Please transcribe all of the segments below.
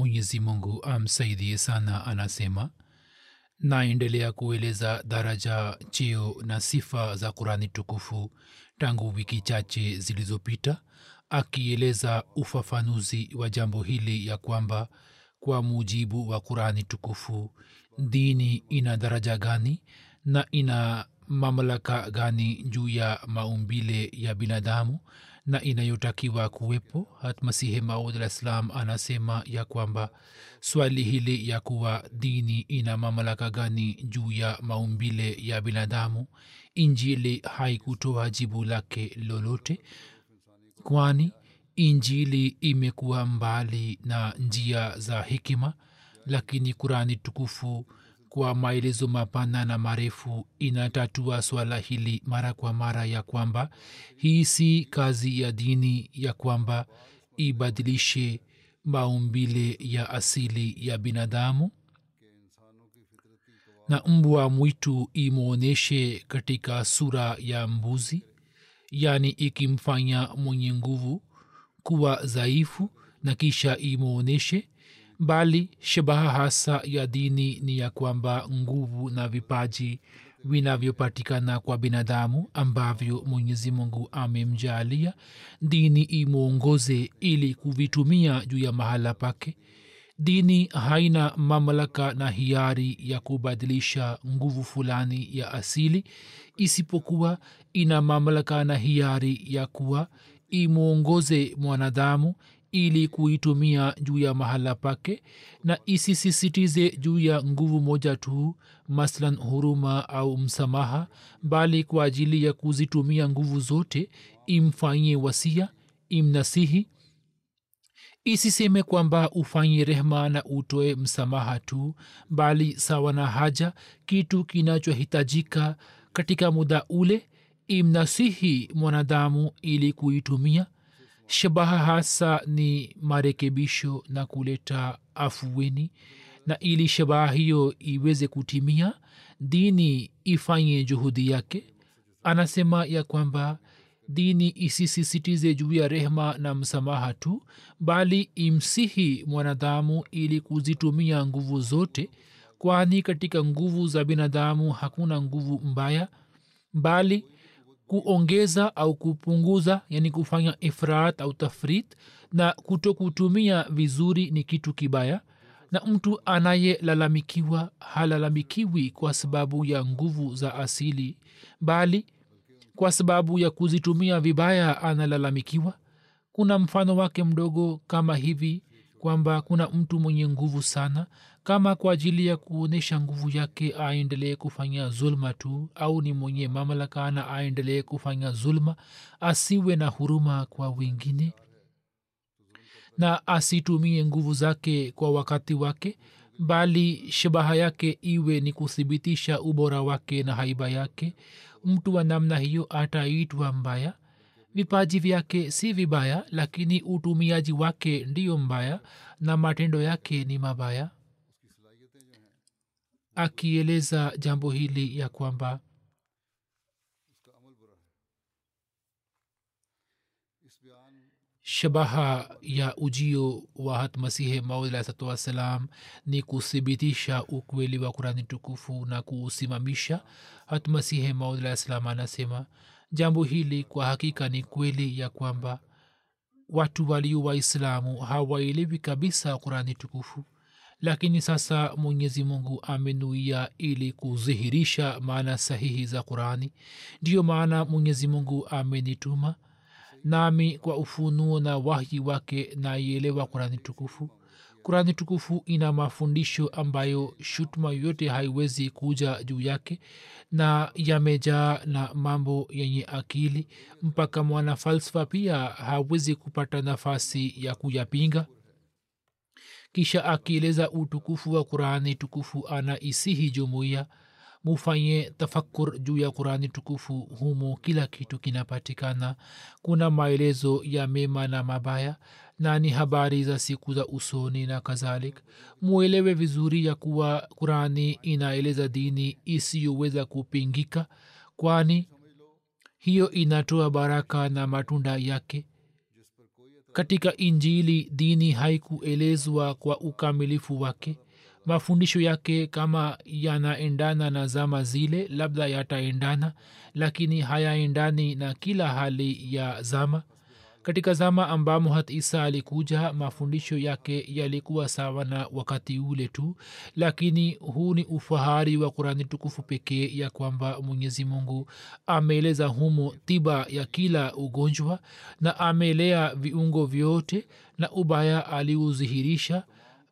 Mwenyezi mungu amsaidie sana anasema. Naendelea kueleza daraja cheo na sifa za kurani tukufu tangu wiki chache zilizopita akieleza ufafanuzi wa jambo hili ya kwamba kwa mujibu wa kurani tukufu dini ina daraja gani na ina mamlaka gani juu ya maumbile ya binadamu na inayotakiwa kuwepo hatmasihi maud alah ssalam anasema ya kwamba swali hili ya kuwa dini ina mamlaka gani juu ya maumbile ya binadamu injili haikutoa jibu lake lolote kwani injili imekuwa mbali na njia za hikima lakini kurani tukufu kwa maelezo mapana na marefu inatatua swala hili mara kwa mara ya kwamba hii si kazi ya dini ya kwamba ibadilishe maumbile ya asili ya binadamu? Na mbwa mwitu imwonyeshe katika sura ya mbuzi? Yaani ikimfanya mwenye nguvu kuwa dhaifu na kisha imwonyeshe bali shabaha hasa ya dini ni ya kwamba nguvu na vipaji vinavyopatikana kwa binadamu ambavyo mwenyezi mungu amemjaalia dini imwongoze ili kuvitumia juu ya mahala pake. Dini haina mamlaka na hiari ya kubadilisha nguvu fulani ya asili isipokuwa ina mamlaka na hiari ya kuwa imwongoze mwanadamu ili kuitumia juu ya mahala pake na isisisitize juu ya nguvu moja tu maslan huruma au msamaha bali kwa ajili ya kuzitumia nguvu zote imfanyie wasia imnasihi. Isiseme kwamba ufanye rehma na utoe msamaha tu bali sawa na haja kitu kinachohitajika katika muda ule imnasihi mwanadamu ili kuitumia shabaha hasa ni marekebisho na kuleta afueni. Na ili shabaha hiyo iweze kutimia dini ifanye juhudi yake. Anasema ya kwamba dini isisisitize juu ya rehma na msamaha tu bali imsihi mwanadamu ili kuzitumia nguvu zote kwani katika nguvu za binadamu hakuna nguvu mbaya bali kuongeza au kupunguza yani kufanya ifrat au tafrit na kuto kutumia vizuri ni kitu kibaya. Na mtu anayelalamikiwa halalamikiwi kwa sababu ya nguvu za asili bali kwa sababu ya kuzitumia vibaya analalamikiwa. Kuna mfano wake mdogo kama hivi kwamba kuna mtu mwenye nguvu sana kama kwa ajili ya kuonyesha nguvu yake aendelee kufanya zulma tu au ni mwenye mamlaka na aendelee kufanya zulma asiwe na huruma kwa wengine na asitumie nguvu zake kwa wakati wake bali shabaha yake iwe ni kuthibitisha ubora wake na haiba yake. Mtu wa namna hiyo ataitwa mbaya. Vipaji vyake si vibaya lakini utumiaji wake ndiyo mbaya na matendo yake ni mabaya akieleza jambo hili ya kwamba shabaha ya ujio wa hatmasihe maudalahsatu wassalam ni kuthibitisha ukweli wa kurani tukufu na kuusimamisha. Hatmasihe maudalahi salam anasema jambo hili kwa hakika ni kweli ya kwamba watu walio waislamu hawaelewi kabisa kurani tukufu lakini sasa mwenyezi mungu amenuia ili kudhihirisha maana sahihi za qurani. Ndiyo maana mwenyezi mungu amenituma nami kwa ufunuo na wahyi wake naielewa kurani tukufu. Kurani tukufu ina mafundisho ambayo shutuma yoyote haiwezi kuja juu yake na yamejaa na mambo yenye akili mpaka mwana falsafa pia hawezi kupata nafasi ya kuyapinga kisha akieleza utukufu wa qurani tukufu ana isihi jumuiya mufanye tafakur juu ya qurani tukufu. Humo kila kitu kinapatikana. Kuna maelezo ya mema na mabaya na ni habari za siku za usoni na kadhalik. Mwelewe vizuri ya kuwa qurani inaeleza dini isiyoweza kupingika kwani hiyo inatoa baraka na matunda yake katika injili dini haikuelezwa kwa ukamilifu wake. Mafundisho yake kama yanaendana na zama zile labda yataendana lakini hayaendani na kila hali ya zama katika zama ambamo hat isa alikuja mafundisho yake yalikuwa sawa na wakati ule tu lakini huu ni ufahari wa kurani tukufu pekee ya kwamba mwenyezi mungu ameeleza humo tiba ya kila ugonjwa na ameelea viungo vyote na ubaya aliudhihirisha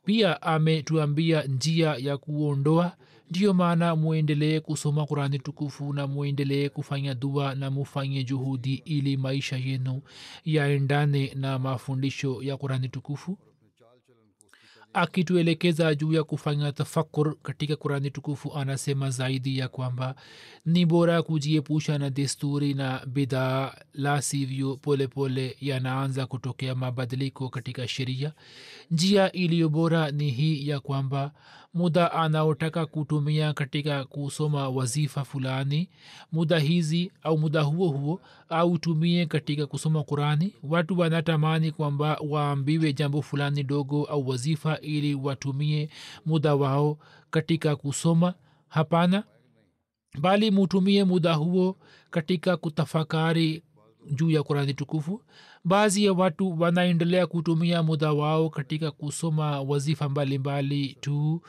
pia ametuambia njia ya kuondoa ndiyo maana mwendelee kusoma kurani tukufu na mwendelee kufanya dua na mufanye juhudi ili maisha yenu yaendane na mafundisho ya kurani tukufu. Akituelekeza juu ya kufanya tafakur katika kurani tukufu anasema zaidi ya kwamba ni bora kujiepusha na desturi na bidhaa la sivyo polepole yanaanza kutokea mabadiliko katika sheria. Njia iliyo bora ni hii ya kwamba muda anaotaka kutumia katika kusoma wazifa fulani muda hizi au muda huo huo autumie katika kusoma qurani watu wanatamani kwamba waambiwe jambo fulani dogo au wazifa ili watumie muda wao katika kusoma. Hapana. Bali mutumie muda huo katika kutafakari juu ya qurani tukufu. Baadhi ya watu wanaendelea kutumia muda wao katika kusoma wazifa mbalimbali mbali tu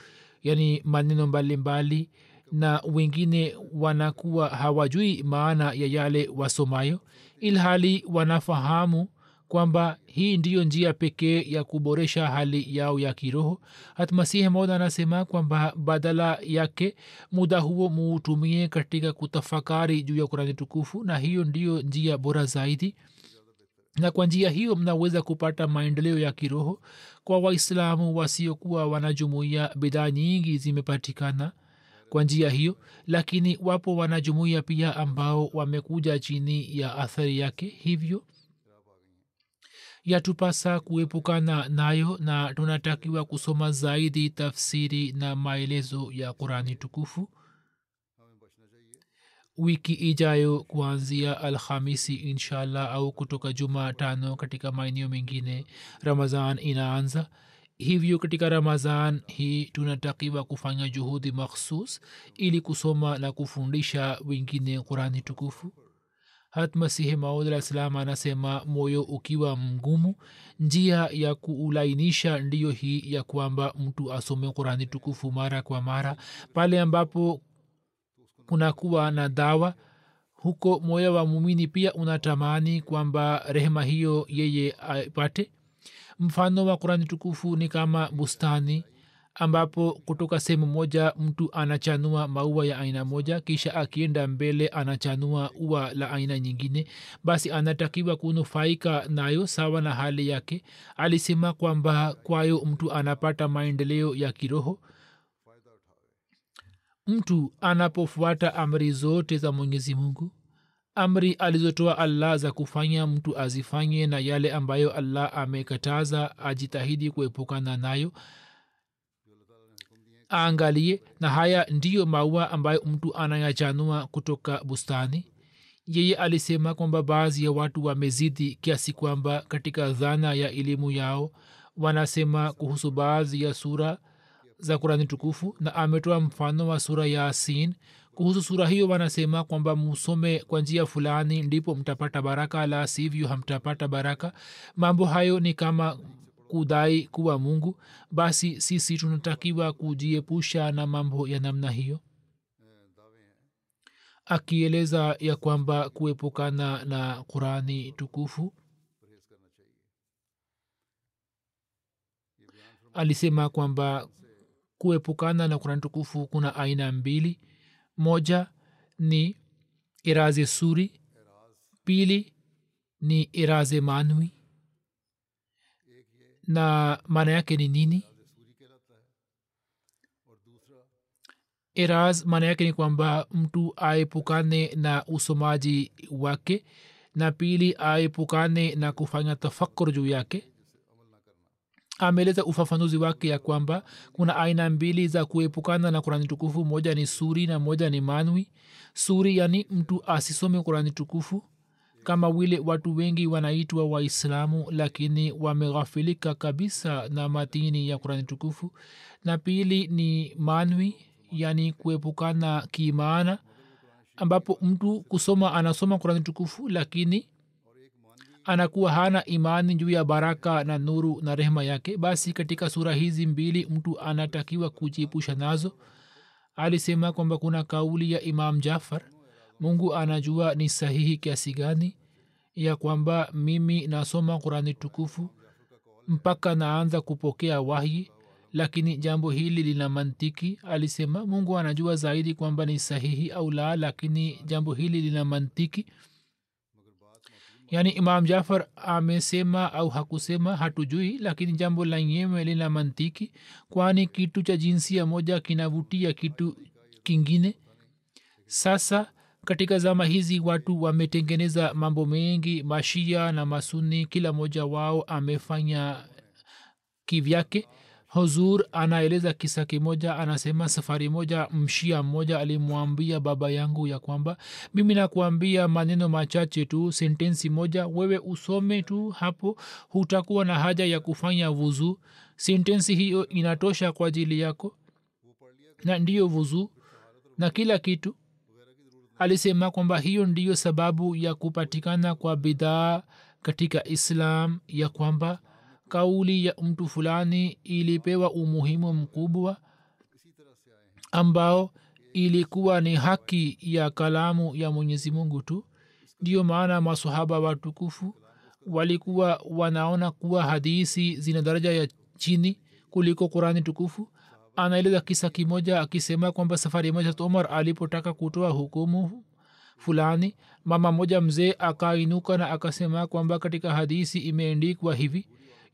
yani maneno mbalimbali na wengine wanakuwa hawajui maana ya yale wasomayo ilhali wanafahamu kwamba hii ndiyo njia pekee ya kuboresha hali yao ya kiroho. Hatmasihi moda anasema kwamba badala yake muda huo muutumie katika kutafakari juu ya kurani tukufu na hiyo ndiyo njia bora zaidi. Na kwa njia hiyo mnaweza kupata maendeleo ya kiroho. Kwa waislamu wasiokuwa wanajumuia bidhaa nyingi zimepatikana kwa njia hiyo lakini wapo wanajumuia pia ambao wamekuja chini ya athari yake. Hivyo yatupasa kuepukana nayo na tunatakiwa kusoma zaidi tafsiri na maelezo ya qurani tukufu. Wiki ijayo kuanzia alhamisi inshallah au kutoka jumatano katika maeneo mengine ramazan inaanza. Hivyo katika ramazan hii tunatakiwa kufanya juhudi makhsus ili kusoma na kufundisha wengine qurani tukufu hat masihi maud salam anasema moyo ukiwa mgumu njia ya kuulainisha ndiyo hii ya kwamba mtu asome qurani tukufu mara kwa mara. Pale ambapo kunakuwa na dawa huko moyo wa mumini pia unatamani kwamba rehema hiyo yeye apate. Mfano wa qurani tukufu ni kama bustani ambapo kutoka sehemu moja mtu anachanua maua ya aina moja kisha akienda mbele anachanua ua la aina nyingine basi anatakiwa kunufaika nayo sawa na hali yake. Alisema kwamba kwayo mtu anapata maendeleo ya kiroho. Mtu anapofuata amri zote za mwenyezi mungu amri alizotoa allah za kufanya mtu azifanye na yale ambayo allah amekataza ajitahidi kuepukana nayo aangalie na haya ndiyo maua ambayo mtu anayachanua kutoka bustani. Yeye alisema kwamba baadhi ya watu wamezidi kiasi kwamba katika dhana ya elimu yao wanasema kuhusu baadhi ya sura za kurani tukufu na ametoa mfano wa sura ya asin kuhusu sura hiyo wanasema kwamba musome kwa njia fulani ndipo mtapata baraka la sivyo hamtapata baraka. Mambo hayo ni kama kudai kuwa mungu basi sisi tunatakiwa kujiepusha na mambo ya namna hiyo. Akieleza ya kwamba kuepukana na qurani tukufu alisema kwamba kuepukana na qurani tukufu kuna aina mbili. Moja ni iraze suri pili ni iraze manwi na maana yake ni nini? Eraz maana yake ni kwamba mtu aepukane na usomaji wake na pili aepukane na kufanya tafakur juu yake. Ameeleza ufafanuzi wake ya kwamba kuna aina mbili za kuepukana na kurani tukufu moja ni suri na moja ni manwi. Suri yani mtu asisome kurani tukufu kama vile watu wengi wanaitwa waislamu lakini wameghafilika kabisa na matini ya kurani tukufu. Na pili ni manwi yani kuepukana kimaana ambapo mtu kusoma anasoma kurani tukufu lakini anakuwa hana imani juu ya baraka na nuru na rehema yake. Basi katika sura hizi mbili mtu anatakiwa kujiepusha nazo. Alisema kwamba kuna kauli ya imam jafar mungu anajua ni sahihi kiasi gani ya kwamba mimi nasoma qurani tukufu mpaka naanza kupokea wahi lakini jambo hili lina mantiki. Alisema mungu anajua zaidi kwamba ni sahihi au la lakini jambo hili lina mantiki. Yaani imam jafar amesema au hakusema hatujui lakini jambo lenyewe lina mantiki kwani kitu cha jinsia moja kinavutia kitu kingine. Sasa katika zama hizi watu wametengeneza mambo mengi. Mashia na masuni kila mmoja wao amefanya kivyake. Huzur anaeleza kisa kimoja anasema safari moja mshia mmoja alimwambia baba yangu ya kwamba mimi nakuambia maneno machache tu sentensi moja. Wewe usome tu hapo hutakuwa na haja ya kufanya vuzu. Sentensi hiyo inatosha kwa ajili yako. Na ndiyo vuzu. Na kila kitu alisema kwamba hiyo ndiyo sababu ya kupatikana kwa bidhaa katika islam ya kwamba kauli ya mtu fulani ilipewa umuhimu mkubwa ambao ilikuwa ni haki ya kalamu ya mwenyezi mungu tu. Ndiyo maana masahaba watukufu walikuwa wanaona kuwa hadisi zina daraja ya chini kuliko qurani tukufu anaeleza kisa kimoja akisema kwamba safari moja umar alipotaka kutoa hukumu fulani mama moja mzee akainuka na akasema kwamba katika hadisi imeendikwa hivi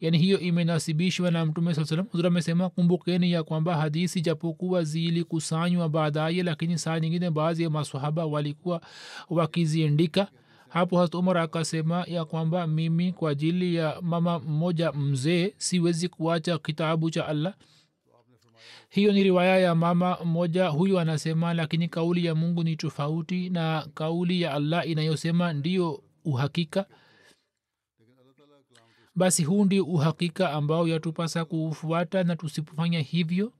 yani hiyo imenasibishwa na mtume saa salam huzura amesema kumbukeni ya kwamba hadisi japokuwa zilikusanywa baadaye lakini saa nyingine baadhi ya masahaba walikuwa wakiziendika hapo hat umar akasema ya kwamba mimi kwa ajili ya mama mmoja mzee siwezi kuacha kitabu cha allah hiyo ni riwaya ya mama mmoja huyu anasema lakini kauli ya mungu ni tofauti na kauli ya allah inayosema ndiyo uhakika. Basi huu ndio uhakika ambao yatupasa kuufuata na tusipofanya hivyo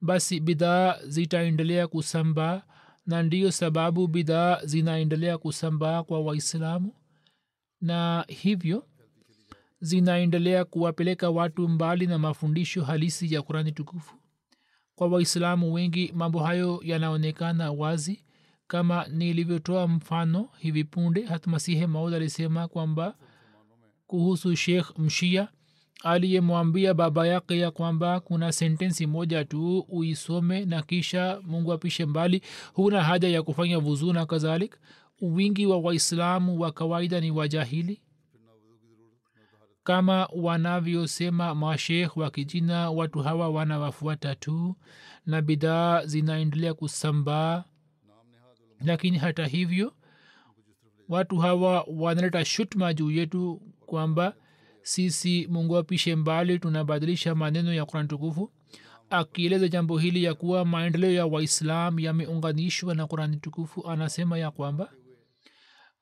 basi bidhaa zitaendelea kusambaa na ndiyo sababu bidhaa zinaendelea kusambaa kwa waislamu na hivyo zinaendelea kuwapeleka watu mbali na mafundisho halisi ya kurani tukufu kwa waislamu wengi mambo hayo yanaonekana wazi. Kama nilivyotoa mfano hivi punde hatmasihe maud alisema kwamba kuhusu shekh mshia aliyemwambia baba yake ya kwamba kuna sentensi moja tu uisome na kisha mungu apishe mbali huna haja ya kufanya vuzuu na kadhalik. Wingi wa waislamu wa kawaida ni wajahili kama wanavyosema mashekh wa kijina watu hawa wanawafuata tu na bidhaa zinaendelea kusambaa. Lakini hata hivyo watu hawa wanaleta shutma juu yetu kwamba sisi mungu apishe mbali tunabadilisha maneno ya kurani tukufu akieleza jambo hili ya kuwa maendeleo ya waislam yameunganishwa na kurani tukufu anasema ya kwamba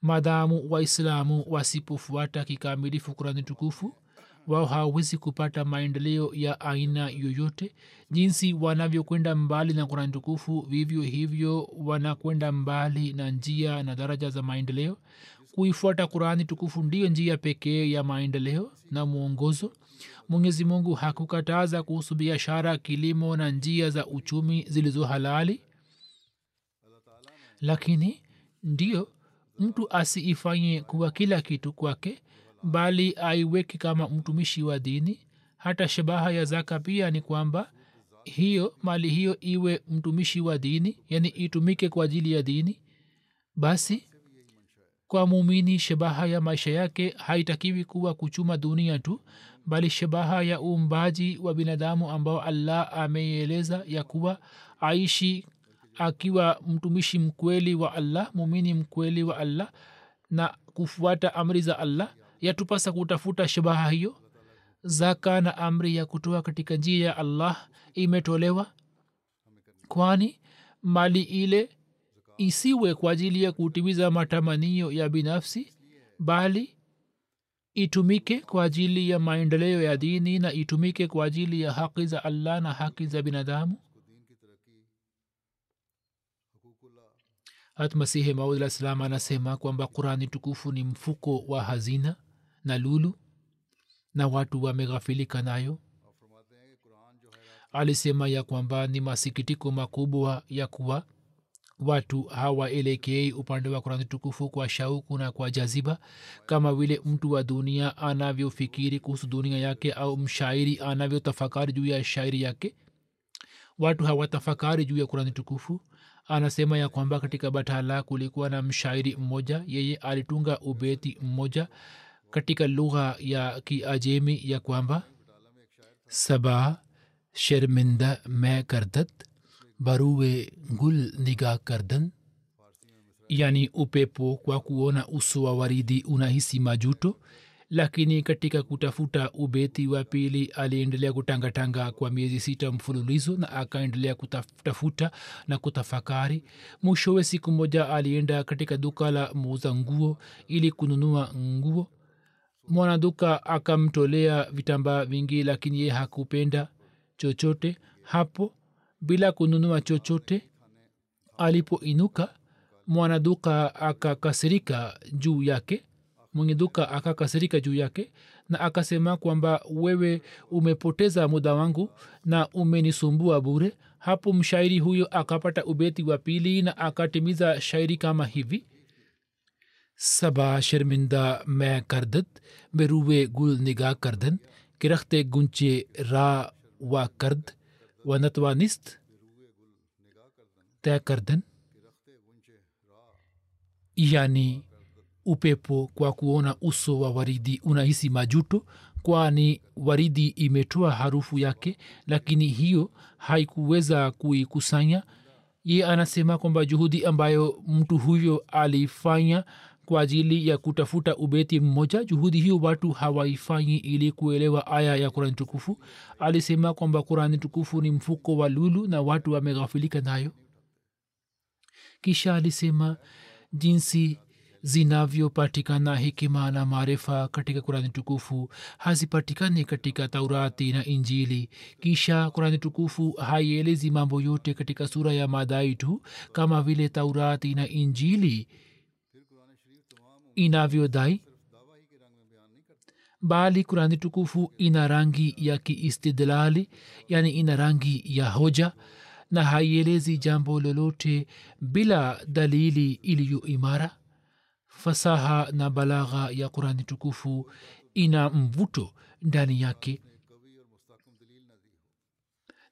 maadamu waislamu wasipofuata kikamilifu kurani tukufu wao hawawezi kupata maendeleo ya aina yoyote. Jinsi wanavyokwenda mbali na kurani tukufu vivyo hivyo wanakwenda mbali na njia na daraja za maendeleo. Kuifuata kurani tukufu ndiyo njia pekee ya maendeleo na mwongozo. Mwenyezi mungu hakukataza kuhusu biashara kilimo na njia za uchumi zilizo halali. Lakini ndiyo mtu asiifanye kuwa kila kitu kwake bali aiweke kama mtumishi wa dini. Hata shabaha ya zaka pia ni kwamba hiyo mali hiyo iwe mtumishi wa dini yani itumike kwa ajili ya dini. Basi kwa muumini shabaha ya maisha yake haitakiwi kuwa kuchuma dunia tu bali shabaha ya uumbaji wa binadamu ambao allah ameieleza ya kuwa aishi akiwa mtumishi mkweli wa allah mumini mkweli wa allah na kufuata amri za allah yatupasa kutafuta shabaha hiyo. Zaka na amri ya kutoa katika njia ya allah imetolewa. Kwani mali ile isiwe kwa ajili ya kutimiza matamanio ya binafsi bali itumike kwa ajili ya maendeleo ya dini na itumike kwa ajili ya haki za allah na haki za binadamu hat masihi maudlah salam anasema kwamba qurani tukufu ni mfuko wa hazina na lulu na watu wameghafilika nayo. Alisema ya kwamba ni masikitiko makubwa ya kuwa watu hawaelekei upande wa kurani tukufu kwa shauku na kwa jaziba kama vile mtu wa dunia anavyofikiri kuhusu dunia yake au mshairi anavyotafakari juu ya shairi yake. Watu hawatafakari juu ya kurani tukufu anasema ya kwamba katika batala kulikuwa na mshairi mmoja yeye alitunga ubeti mmoja katika lugha ya kiajemi ya kwamba sabaa sherminda me kardat baruwe gul niga kardan. Yani upepo kwa kuona uso wa waridi unahisi majuto lakini katika kutafuta ubeti wa pili aliendelea kutangatanga kwa miezi sita mfululizo na akaendelea kutafuta na kutafakari. Mwishowe siku moja alienda katika duka la muuza nguo ili kununua nguo. Mwanaduka akamtolea vitambaa vingi lakini ye hakupenda chochote. Hapo bila kununua chochote alipoinuka mwanaduka akakasirika juu yake mwenye duka akakasirika juu yake na akasema kwamba wewe umepoteza muda wangu na umenisumbua bure hapo mshairi huyo akapata ubeti wa pili na akatimiza shairi kama hivi saba शर्मिंदा मैं करदत बेरुए गुल निगाह करदन किरख्ते गुंचे रा व करद व नतवानिस्त तय करदन yani upepo kwa kuona uso wa waridi unahisi majuto kwani waridi imetoa harufu yake lakini hiyo haikuweza kuikusanya. Ye anasema kwamba juhudi ambayo mtu huyo alifanya kwa ajili ya kutafuta ubeti mmoja juhudi hiyo watu hawaifanyi ili kuelewa aya ya kurani tukufu. Alisema kwamba kurani tukufu ni mfuko wa lulu na watu wameghafilika nayo. Kisha alisema jinsi zinavyopatikana hekima na maarifa katika kurani tukufu hazipatikani katika taurati na injili. Kisha kurani tukufu haielezi mambo yote katika sura ya madai tu kama vile taurati na injili inavyodai bali kurani tukufu ina rangi ya kiistidlali yani ina rangi ya hoja na haielezi jambo lolote bila dalili iliyo imara fasaha na balagha ya qurani tukufu ina mvuto ndani yake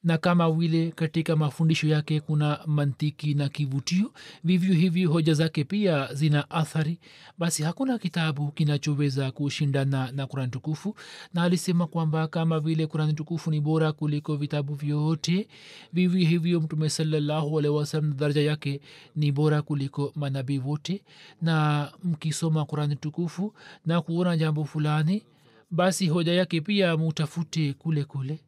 na kama vile katika mafundisho yake kuna mantiki na kivutio vivyo hivyo hoja zake pia zina athari. Basi hakuna kitabu kinachoweza kushindana na kurani tukufu. Na alisema kwamba kama vile kurani tukufu ni bora kuliko vitabu vyote vivyo hivyo mtume salallahu wasalam daraja yake ni bora kuliko manabii wote. Na mkisoma kurani tukufu na kuona jambo fulani basi hoja yake pia mutafute kule kule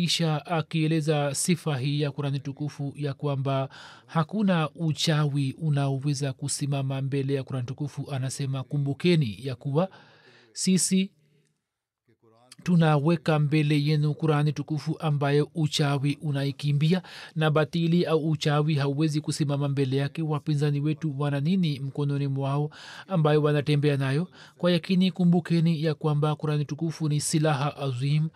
kisha akieleza sifa hii ya kurani tukufu ya kwamba hakuna uchawi unaoweza kusimama mbele ya kurani tukufu. Anasema kumbukeni ya kuwa sisi tunaweka mbele yenu kurani tukufu ambayo uchawi unaikimbia na batili au uchawi hauwezi kusimama mbele yake. Wapinzani wetu wana nini mkononi mwao ambayo wanatembea nayo? Kwa yakini kumbukeni ya kwamba kurani tukufu ni silaha azim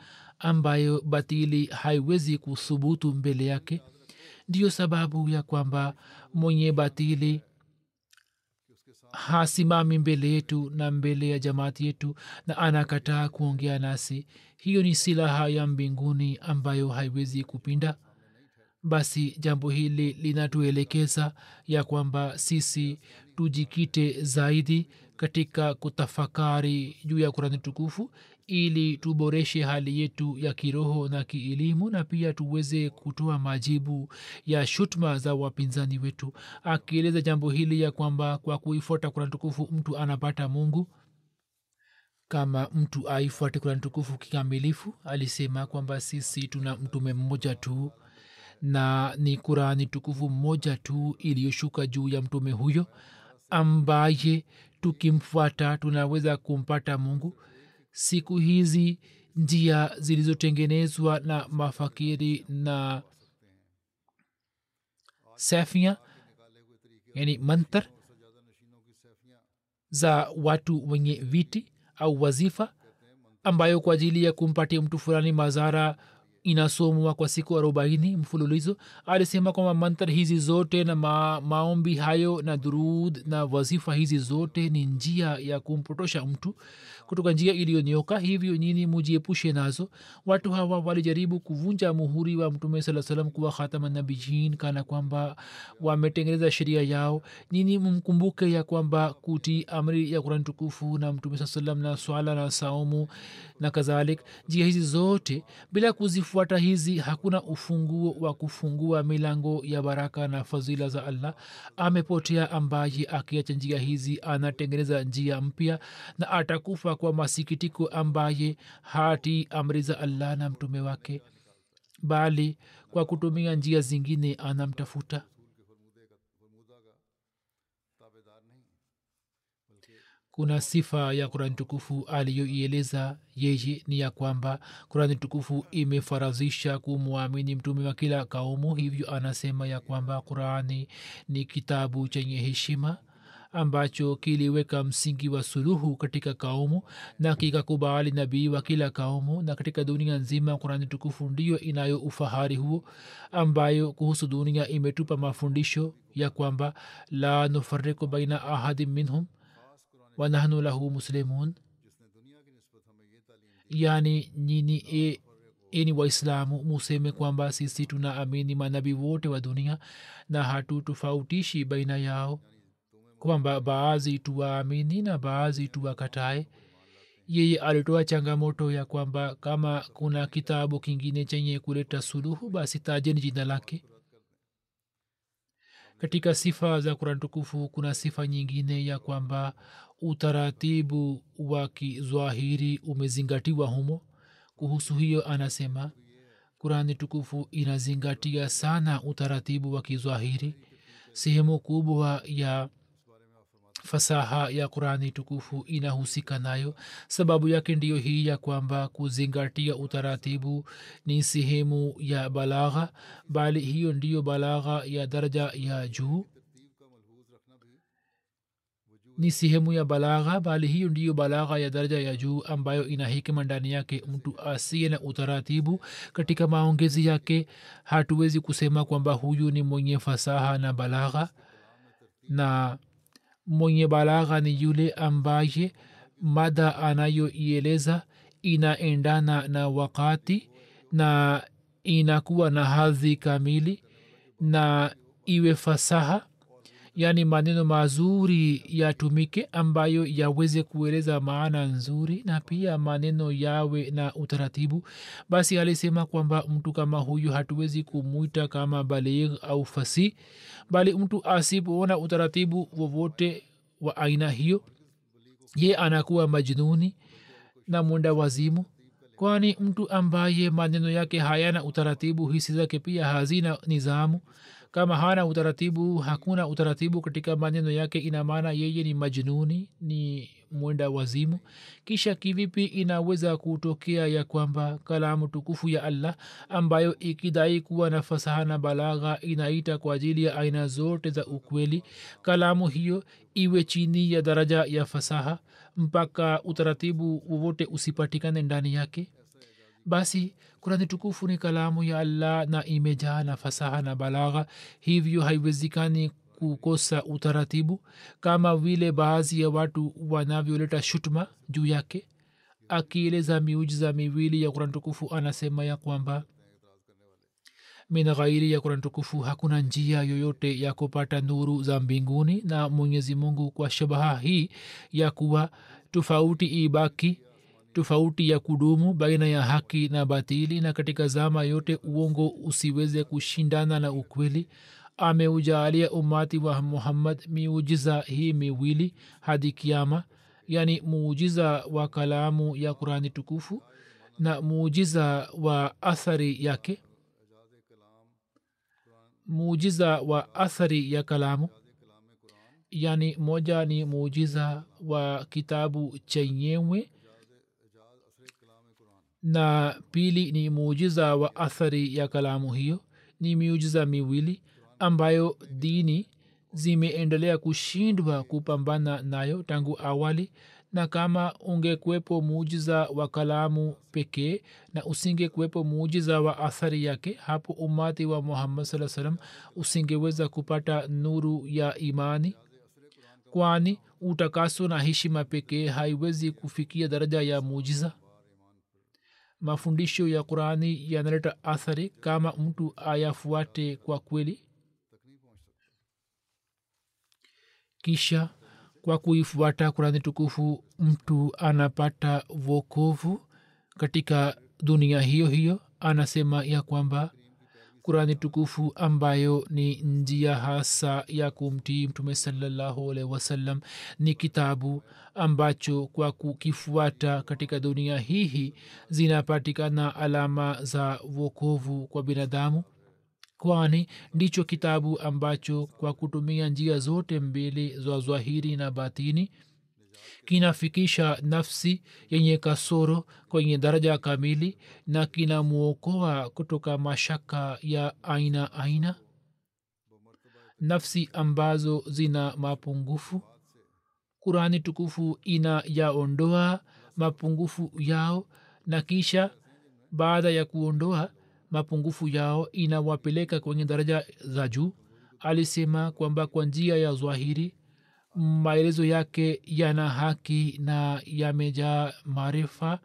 ambayo batili haiwezi kuthubutu mbele yake. Ndiyo sababu ya kwamba mwenye batili hasimami mbele yetu na mbele ya jamaati yetu na anakataa kuongea nasi. Hiyo ni silaha ya mbinguni ambayo haiwezi kupinda. Basi jambo hili linatuelekeza ya kwamba sisi tujikite zaidi katika kutafakari juu ya kurani tukufu ili tuboreshe hali yetu ya kiroho na kielimu na pia tuweze kutoa majibu ya shutma za wapinzani wetu. Akieleza jambo hili ya kwamba kwa kuifuata kurani tukufu mtu anapata mungu. Kama mtu aifuate kurani tukufu kikamilifu alisema kwamba sisi tuna mtume mmoja tu. Na ni kurani tukufu mmoja tu iliyoshuka juu ya mtume huyo ambaye tukimfuata tunaweza kumpata mungu siku hizi njia zilizotengenezwa na mafakiri na sefia yani mantar za watu wenye viti au wazifa ambayo kwa ajili ya kumpatia mtu fulani mazara inasomwa kwa siku arobaini mfululizo. Alisema kwamba mantar hizi zote na ma, maombi hayo na durud na wazifa hizi zote ni njia ya kumpotosha mtu kutoka njia iliyonyoka hivyo nyini mujiepushe nazo. Watu hawa walijaribu kuvunja muhuri wa mtume saa salam kuwa khatamanabiyin kana kwamba wametengeneza sheria yao. Nini mkumbuke ya kwamba kuti amri ya kurani tukufu na mtume saa salam na swala na saumu na kadhalik njia hizi zote bila kuzifuata hizi hakuna ufunguo wa kufungua milango ya baraka na fadhila za allah. Amepotea ambaye akiacha njia hizi anatengeneza njia mpya na atakufa kwa masikitiko ambaye hati amri za allah na mtume wake. Bali kwa kutumia njia zingine anamtafuta kuna sifa ya kurani tukufu aliyoieleza. Yeye ni ya kwamba kurani tukufu imefarazisha kumwamini mtume wa kila kaumu. Hivyo anasema ya kwamba qurani ni kitabu chenye heshima ambacho kiliweka msingi wa suluhu katika kaumu na kikakubali nabii wa kila kaumu. Na katika dunia nzima kurani tukufu ndiyo inayo ufahari huo ambayo kuhusu dunia imetupa mafundisho ya kwamba la nufariku baina ahadi minhum wanahnu lahu muslimun. Yani nyini e, eni waislamu. Museme kwamba sisi tunaamini manabii wote wa dunia na hatutofautishi baina yao. Kwamba baadhi tuwaamini na baadhi tuwakatae. Yeye alitoa changamoto ya kwamba kama kuna kitabu kingine chenye kuleta suluhu basi tajeni jina lake. Katika sifa za kurani tukufu kuna sifa nyingine ya kwamba utaratibu wa kizwahiri umezingatiwa humo. Kuhusu hiyo anasema kurani tukufu inazingatia sana utaratibu wa kizwahiri. Sehemu kubwa ya fasaha ya qurani tukufu inahusika nayo. Sababu yake ndiyo hii ya kwamba kuzingatia utaratibu ni sehemu ya balagha bali hiyo ndiyo balagha ya daraja ya juu ni sehemu ya balagha bali hiyo ndiyo balagha ya daraja ya juu ambayo ina hikima ndani yake. Mtu asiye na utaratibu katika maongezi yake hatuwezi kusema kwamba huyu ni mwenye fasaha na balagha. Na mwenye balagha ni yule ambaye mada anayoieleza inaendana na wakati na inakuwa na hadhi kamili na iwe fasaha yaani maneno mazuri yatumike ambayo yaweze kueleza maana nzuri na pia maneno yawe na utaratibu. Basi alisema kwamba mtu kama huyu hatuwezi kumwita kama baligh au fasi bali mtu asipoona utaratibu wowote wa aina hiyo ye anakuwa majnuni na mwenda wazimu. Kwani mtu ambaye maneno yake hayana utaratibu hisi zake pia hazina nizamu kama hana utaratibu hakuna utaratibu katika maneno yake ina maana yeye ni majnuni ni mwenda wazimu. Kisha kivipi inaweza kutokea ya kwamba kalamu tukufu ya allah ambayo ikidai kuwa na fasaha na balagha inaita kwa ajili ya aina zote za ukweli kalamu hiyo iwe chini ya daraja ya fasaha mpaka utaratibu wowote usipatikane ndani yake basi kurani tukufu ni kalamu ya allah na imejaa na fasaha na balagha. Hivyo haiwezekani kukosa utaratibu kama vile baadhi ya watu wanavyoleta shutuma juu yake. Akieleza miujiza miwili ya kurani tukufu anasema ya kwamba min ghairi ya kurani tukufu hakuna njia yoyote ya kupata nuru za mbinguni na mwenyezi mungu kwa shabaha hii ya kuwa tofauti ibaki tofauti ya kudumu baina ya haki na batili na katika zama yote uongo usiweze kushindana na ukweli. Ameujaalia umati wa muhammad miujiza hii miwili hadi kiama yani muujiza wa kalamu ya qurani tukufu na muujiza wa athari yake. Muujiza wa athari ya kalamu yani moja ni muujiza wa kitabu chenyewe na pili ni muujiza wa athari ya kalamu hiyo. Ni miujiza miwili ambayo dini zimeendelea kushindwa kupambana nayo tangu awali. Na kama ungekuwepo muujiza wa kalamu pekee na usingekuwepo muujiza wa athari yake hapo umati wa muhammad saa salam usingeweza kupata nuru ya imani. Kwani utakaso na heshima pekee haiwezi kufikia daraja ya muujiza mafundisho ya qurani yanaleta athari kama mtu ayafuate kwa kweli. Kisha kwa kuifuata kurani tukufu mtu anapata vokovu katika dunia hiyo hiyo anasema ya kwamba kurani tukufu ambayo ni njia hasa ya kumtii mtume salllahualhi wasallam ni kitabu ambacho kwa kukifuata katika dunia hihi zinapatikana alama za wokovu kwa binadamu kwani ndicho kitabu ambacho kwa kutumia njia zote mbili za zwahiri na batini kinafikisha nafsi yenye kasoro kwenye daraja kamili na kinamwokoa kutoka mashaka ya aina aina. Nafsi ambazo zina mapungufu. Kurani tukufu ina yaondoa mapungufu yao na kisha baada ya kuondoa mapungufu yao inawapeleka kwenye daraja za juu. Alisema kwamba kwa njia ya zwahiri maelezo yake yana haki na yamejaa maarifa.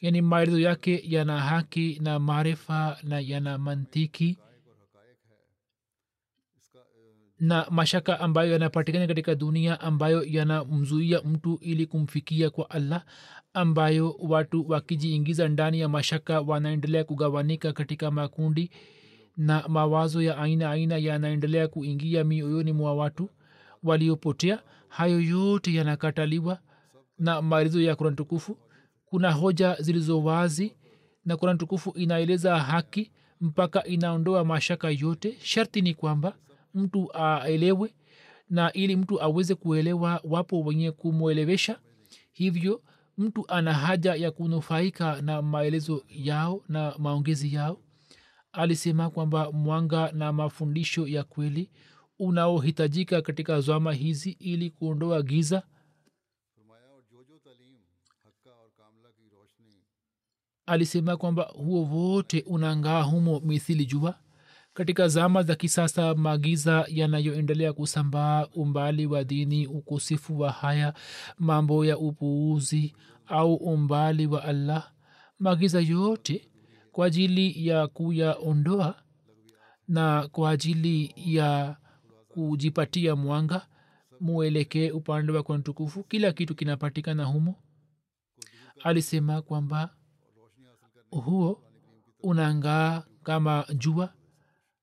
Yani maelezo yake yana haki na maarifa na yana mantiki. Na mashaka ambayo yanapatikana katika dunia ambayo yanamzuia mtu ili kumfikia kwa allah ambayo watu wakijiingiza ndani ya mashaka wanaendelea kugawanika katika makundi na mawazo ya aina aina yanaendelea kuingia mioyoni mwa watu waliopotea. Hayo yote yanakataliwa na maelezo ya kurani tukufu. Kuna hoja zilizo wazi na kurani tukufu inaeleza haki mpaka inaondoa mashaka yote. Sharti ni kwamba mtu aelewe na ili mtu aweze kuelewa wapo wenye kumwelewesha. Hivyo mtu ana haja ya kunufaika na maelezo yao na maongezi yao alisema kwamba mwanga na mafundisho ya kweli unaohitajika katika zama hizi ili kuondoa giza. Alisema kwamba huo wote unangaa humo mithili jua. Katika zama za kisasa magiza yanayoendelea kusambaa umbali wa dini ukosefu wa haya mambo ya upuuzi au umbali wa allah. Magiza yote kwa ajili ya kuyaondoa na kwa ajili ya kujipatia mwanga muelekee upande wa kwa kila kitu kinapatikana humo. Alisema kwamba huo unangaa kama jua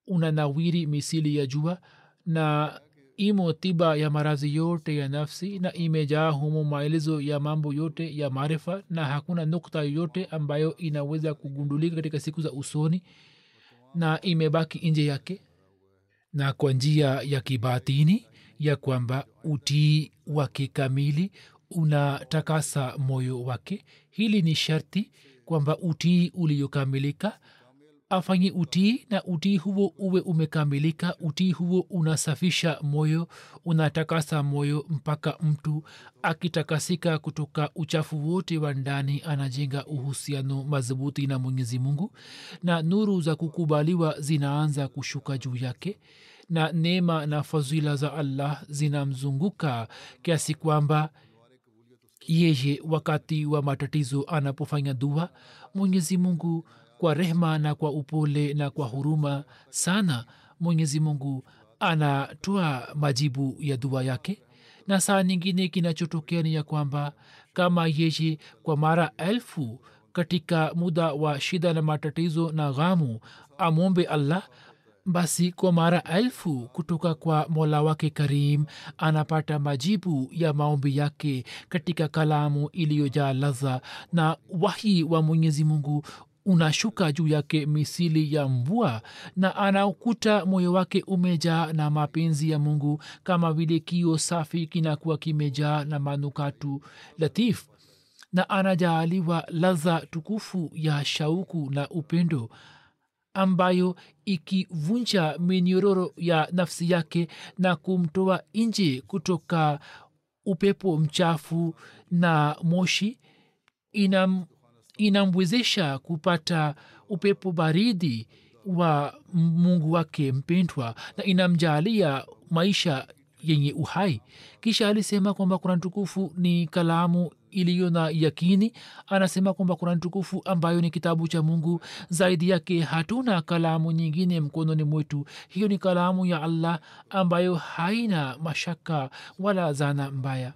unanawiri misili ya jua na imo tiba ya maradhi yote ya nafsi na imejaa humo maelezo ya mambo yote ya maarifa na hakuna nukta yoyote ambayo inaweza kugundulika katika siku za usoni na imebaki nje yake. Na kwa njia ya kibatini ya kwamba utii wake kamili unatakasa moyo wake. Hili ni sharti kwamba utii uliokamilika afanye utii na utii huo uwe umekamilika utii huo unasafisha moyo unatakasa moyo mpaka mtu akitakasika kutoka uchafu wote wa ndani anajenga uhusiano madhubuti na mwenyezi mungu na nuru za kukubaliwa zinaanza kushuka juu yake na neema na fadhila za allah zinamzunguka kiasi kwamba yeye wakati wa matatizo anapofanya dua mwenyezi mungu kwa rehma na kwa upole na kwa huruma sana mwenyezi mungu anatoa majibu ya dua yake. Na saa nyingine kinachotokea ni ya kwamba kama yeye kwa mara elfu katika muda wa shida na matatizo na ghamu amwombe allah basi kwa mara elfu kutoka kwa mola wake karim anapata majibu ya maombi yake katika kalamu iliyojaa ladha na wahi wa mwenyezi mungu unashuka juu yake misili ya mvua na anaukuta moyo wake umejaa na mapenzi ya mungu kama vile kio safi kinakuwa kimejaa na manukatu latif na anajaaliwa ladha tukufu ya shauku na upendo ambayo ikivunja minyororo ya nafsi yake na kumtoa nje kutoka upepo mchafu na moshi inam inamwezesha kupata upepo baridi wa mungu wake mpendwa na inamjaalia maisha yenye uhai. Kisha alisema kwamba kurani tukufu ni kalamu iliyo na yakini. Anasema kwamba kurani tukufu ambayo ni kitabu cha mungu zaidi yake hatuna kalamu nyingine mkononi mwetu. Hiyo ni kalamu ya allah ambayo haina mashaka wala zana mbaya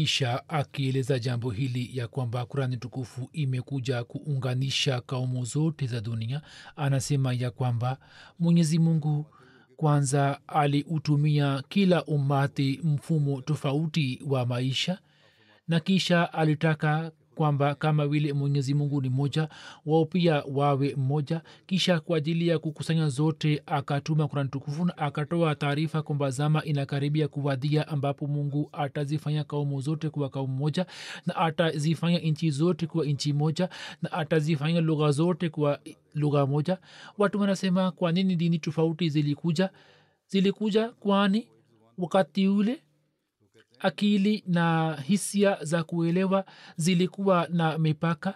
kisha akieleza jambo hili ya kwamba kurani tukufu imekuja kuunganisha kaumu zote za dunia anasema ya kwamba mwenyezi mungu kwanza aliutumia kila umati mfumo tofauti wa maisha na kisha alitaka kwamba kama vile mwenyezi mungu ni moja wao pia wawe mmoja. Kisha kwa ajili ya kukusanya zote akatuma kurani tukufu na akatoa taarifa kwamba zama inakaribia kuwadhia ambapo mungu atazifanya kaumu zote kuwa kaumu moja na atazifanya nchi zote kuwa nchi moja na atazifanya lugha zote kuwa lugha moja. Watu wanasema kwa nini dini tofauti zilikuja? Zilikuja kwani wakati ule akili na hisia za kuelewa zilikuwa na mipaka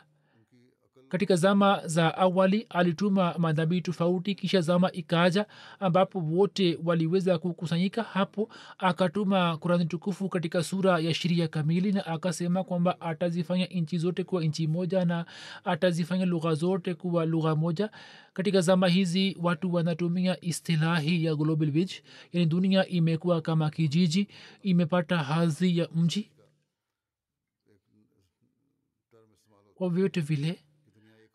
katika zama za awali alituma madhabii tofauti kisha zama ikaja ambapo wote waliweza kukusanyika hapo akatuma kurani tukufu katika sura ya sheria kamili na akasema kwamba atazifanya nchi zote kuwa nchi moja na atazifanya lugha zote kuwa lugha moja. Katika zama hizi watu wanatumia istilahi ya global village yani dunia imekuwa kama kijiji imepata hadhi ya mji. Kwa vyote vile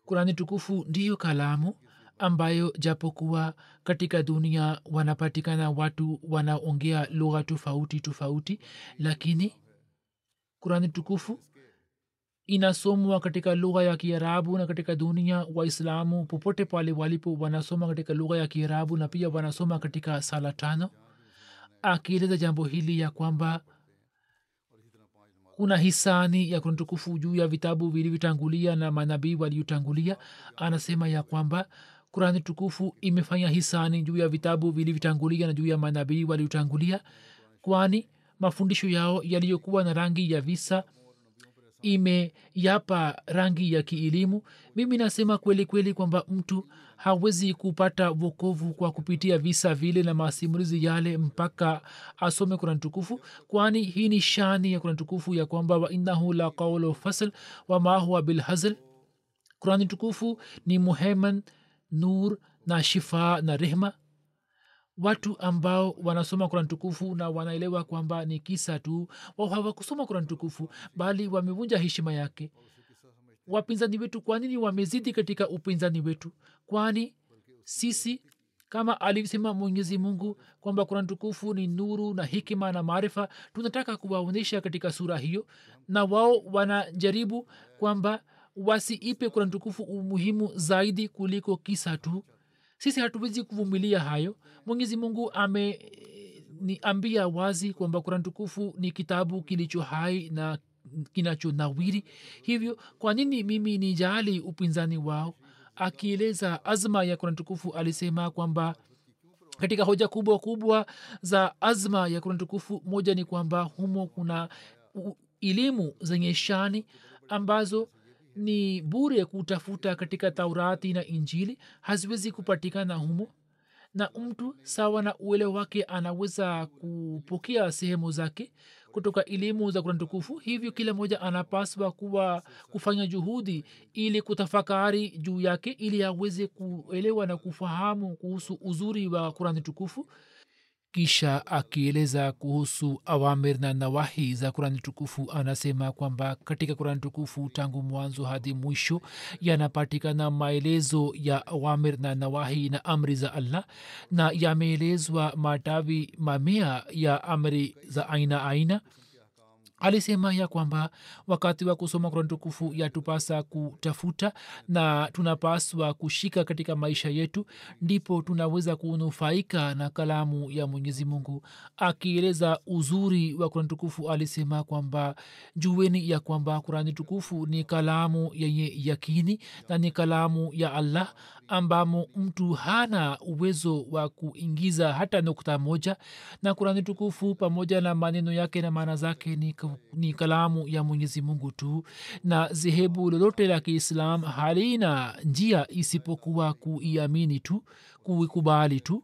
kurani tukufu ndiyo kalamu ambayo japokuwa katika dunia wanapatikana watu wanaongea lugha tofauti tofauti lakini kurani tukufu inasomwa katika lugha ya kiarabu na katika dunia waislamu popote pale walipo wanasoma katika lugha ya kiarabu na pia wanasoma katika sala tano. Akieleza jambo hili ya kwamba kuna hisani ya kurani tukufu juu ya vitabu vilivyotangulia na manabii waliotangulia. Anasema ya kwamba kurani tukufu imefanya hisani juu ya vitabu vilivyotangulia na juu ya manabii waliotangulia kwani mafundisho yao yaliyokuwa na rangi ya visa imeyapa rangi ya kielimu. Mimi nasema kweli kweli kwamba mtu hawezi kupata vokovu kwa kupitia visa vile na masimulizi yale mpaka asome kurani tukufu kwani hii ni shani ya kurani tukufu ya kwamba wainahu la qaulu fasl wamahuwa bilhazl kurani tukufu ni muheman nur na shifaa na rehma. Watu ambao wanasoma kurani tukufu na wanaelewa kwamba ni kisa tu wao hawakusoma kurani tukufu bali wamevunja heshima yake wapinzani wetu kwa nini wamezidi katika upinzani wetu? Kwani sisi kama alivyosema mwenyezi mungu kwamba kurani tukufu ni nuru na hikima na maarifa tunataka kuwaonyesha katika sura hiyo na wao wanajaribu kwamba wasiipe kurani tukufu umuhimu zaidi kuliko kisa tu. Sisi hatuwezi kuvumilia hayo. Mwenyezi mungu ame niambia wazi kwamba kurani tukufu ni kitabu kilicho hai na kinachonawiri. Hivyo kwa nini mimi ni jali upinzani wao? Akieleza azma ya kurani tukufu alisema kwamba katika hoja kubwa kubwa za azma ya kurani tukufu moja ni kwamba humo kuna elimu zenye shani ambazo ni bure kutafuta katika taurati na injili haziwezi kupatikana humo. Na mtu sawa na uele wake anaweza kupokea sehemu zake kutoka elimu za kurani tukufu hivyo kila mmoja anapaswa kuwa kufanya juhudi ili kutafakari juu yake ili aweze kuelewa na kufahamu kuhusu uzuri wa kurani tukufu kisha akieleza kuhusu awamir na nawahi za kurani tukufu anasema kwamba katika kurani tukufu tangu mwanzo hadi mwisho yanapatikana maelezo ya awamir na nawahi na amri za allah na yameelezwa matawi mamia ya amri za aina aina alisema ya kwamba wakati wa kusoma kurani tukufu yatupasa kutafuta na tunapaswa kushika katika maisha yetu ndipo tunaweza kunufaika na kalamu ya mwenyezi mungu. Akieleza uzuri wa kurani tukufu alisema kwamba juweni ya kwamba kurani tukufu ni kalamu yenye yakini na ni kalamu ya allah ambamo mtu hana uwezo wa kuingiza hata nukta moja. Na kurani tukufu pamoja na maneno yake na maana zake ni, ni kalamu ya mwenyezi mungu tu na zehebu lolote la kiislam halina njia isipokuwa kuiamini tu kuikubali tu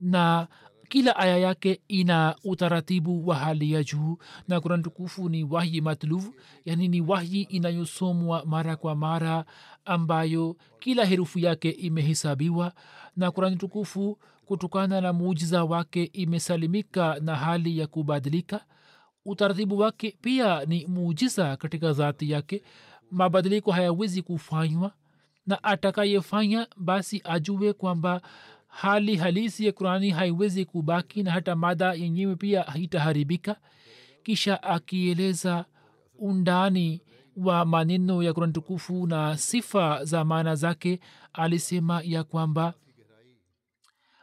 na kila aya yake ina utaratibu wa hali ya juu na kurani tukufu ni wahyi matluvu yani ni wahyi inayosomwa mara kwa mara ambayo kila herufu yake imehesabiwa na kurani tukufu kutokana na muujiza wake imesalimika na hali ya kubadilika utaratibu wake pia ni muujiza katika dhati yake. Mabadiliko hayawezi kufanywa na atakayefanya basi ajue kwamba hali halisi ya kurani haiwezi kubaki na hata mada yenyewe pia haitaharibika. Kisha akieleza undani wa maneno ya kurani tukufu na sifa za maana zake alisema ya kwamba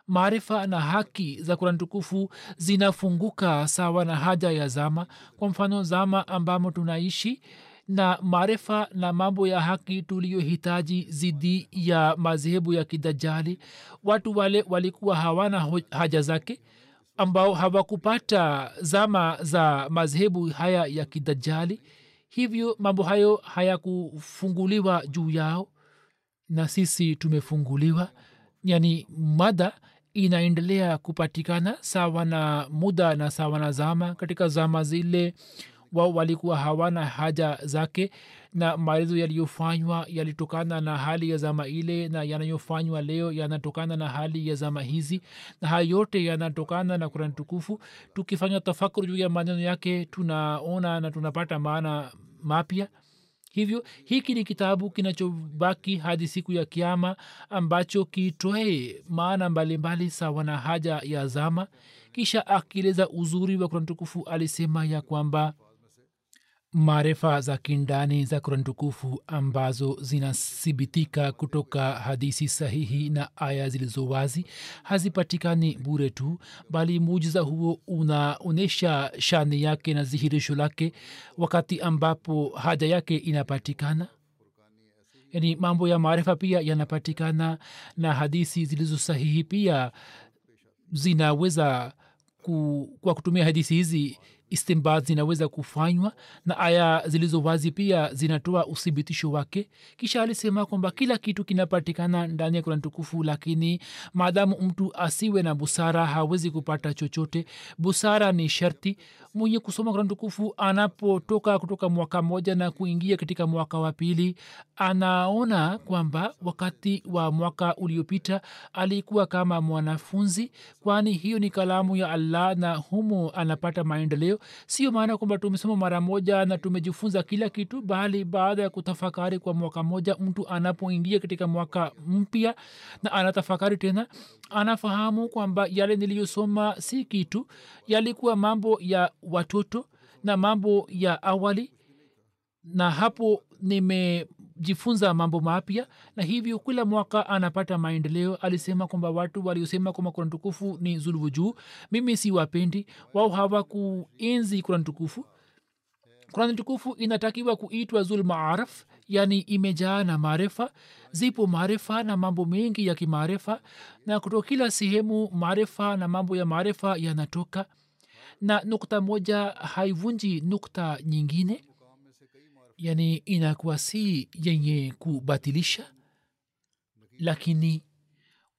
maarifa na haki za kurani tukufu zinafunguka sawa na haja ya zama. Kwa mfano zama ambamo tunaishi na maarifa na mambo ya haki tuliyohitaji zidi ya madhehebu ya kidajali. Watu wale walikuwa hawana haja zake ambao hawakupata zama za madhehebu haya ya kidajali. Hivyo mambo hayo hayakufunguliwa juu yao na sisi tumefunguliwa. Yani mada inaendelea kupatikana sawa na muda na sawa na zama. Katika zama zile wao walikuwa hawana haja zake na maelezo yaliyofanywa yalitokana na hali ya zama ile na yanayofanywa leo yanatokana na hali ya zama hizi. Na haya yote yanatokana na kurani tukufu. Tukifanya tafakuru juu ya maneno yake tunaona na tunapata maana mapya hivyo hiki ni kitabu kinachobaki hadi siku ya kiama ambacho kitoe maana mbalimbali sawa na haja ya zama. Kisha akieleza uzuri wa kurani tukufu alisema ya kwamba maarifa za kindani za kuran tukufu ambazo zinathibitika kutoka hadisi sahihi na aya zilizo wazi hazipatikani bure tu bali mujiza huo unaonyesha shani yake na dhihirisho lake wakati ambapo haja yake inapatikana. Yani mambo ya maarifa pia yanapatikana na hadisi zilizo sahihi pia zinaweza ku, kwa kutumia hadisi hizi istimbat zinaweza kufanywa na aya zilizo wazi pia zinatoa uthibitisho wake. Kisha alisema kwamba kila kitu kinapatikana ndani ya kurani tukufu lakini maadamu mtu asiwe na busara hawezi kupata chochote. Busara ni sharti mwenye kusoma kurani tukufu anapotoka kutoka mwaka moja na kuingia katika mwaka wa pili anaona kwamba wakati wa mwaka uliopita alikuwa kama mwanafunzi kwani hiyo ni kalamu ya allah na humo anapata maendeleo. Sio maana kwamba tumesoma mara moja na tumejifunza kila kitu bali baada ya kutafakari kwa mwaka mmoja mtu anapoingia katika mwaka mpya na anatafakari tena anafahamu kwamba yale niliyosoma si kitu yalikuwa mambo ya watoto na mambo ya awali na hapo nimejifunza mambo mapya na hivyo kila mwaka anapata maendeleo. Alisema kwamba watu waliosema kwamba kurani tukufu ni zuluvu juu mimi si wapendi wao hawakuenzi kurani tukufu. Kurani tukufu inatakiwa kuitwa zulmaaraf yani imejaa na maarifa. Zipo maarifa na mambo mengi ya kimaarifa na kutoka kila sehemu maarifa na mambo ya maarifa yanatoka na nukta moja haivunji nukta nyingine yani inakuwa si yenye kubatilisha lakini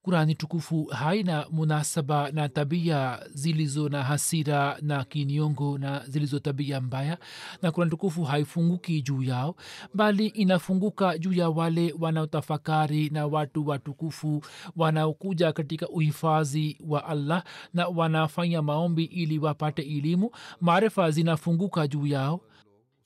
kurani tukufu haina munasaba na tabia zilizo na hasira na kiniongo na zilizo tabia mbaya na kurani tukufu haifunguki juu yao bali inafunguka juu ya wale wanaotafakari na watu watukufu wanaokuja katika uhifadhi wa allah na wanafanya maombi ili wapate elimu. Maarifa zinafunguka juu yao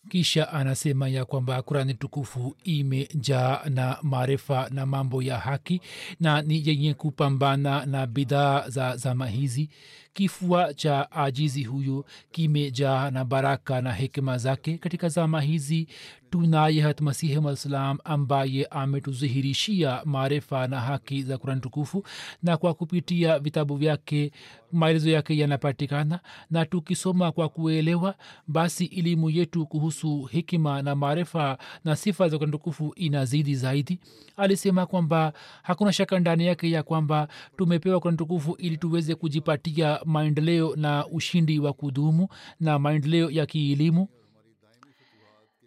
kisha anasema ya kwamba kurani tukufu imejaa na maarifa na mambo ya haki na ni yenye kupambana na bidhaa za zama hizi kifua cha ajizi huyo kimejaa na baraka na hekima zake. Katika zama hizi tunaye hat masihi malislam ambaye ametuzihirishia maarifa na haki za kurani tukufu na kwa kupitia vitabu vyake maelezo yake yanapatikana. Na tukisoma kwa kuelewa basi elimu yetu kuhusu hikima na maarifa na sifa za kurani tukufu inazidi zaidi. Alisema kwamba hakuna shaka ndani yake ya kwamba tumepewa kurani tukufu ili tuweze kujipatia maendeleo na ushindi wa kudumu na maendeleo ya kielimu.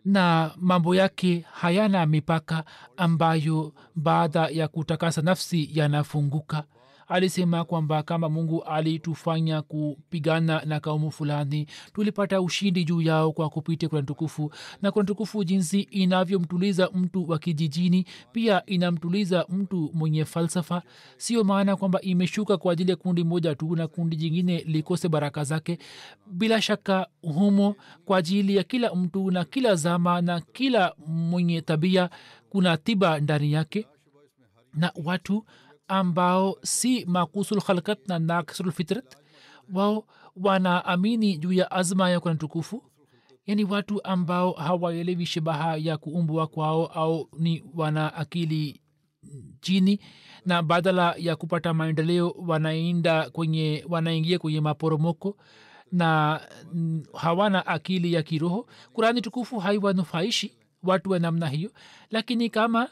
Na mambo yake hayana mipaka ambayo baada ya kutakasa nafsi yanafunguka alisema kwamba kama mungu alitufanya kupigana na kaumu fulani tulipata ushindi juu yao kwa kupitia kurani tukufu na kurani tukufu jinsi inavyomtuliza mtu wa kijijini pia inamtuliza mtu mwenye falsafa. Sio maana kwamba imeshuka kwa ajili ya kundi moja tu na kundi jingine likose baraka zake. Bila shaka humo kwa ajili ya kila mtu na kila zama na kila mwenye tabia kuna tiba ndani yake. Na watu ambao si makusul khalkat na nakisul fitrat wao wanaamini juu ya azma ya kurani tukufu yaani watu ambao hawaelewi shabaha ya kuumbwa kwao au ni wana akili chini na badala ya kupata maendeleo wanaenda kwenye wanaingia kwenye maporomoko na hawana akili ya kiroho. Kurani tukufu haiwanufaishi watu wa namna hiyo lakini kama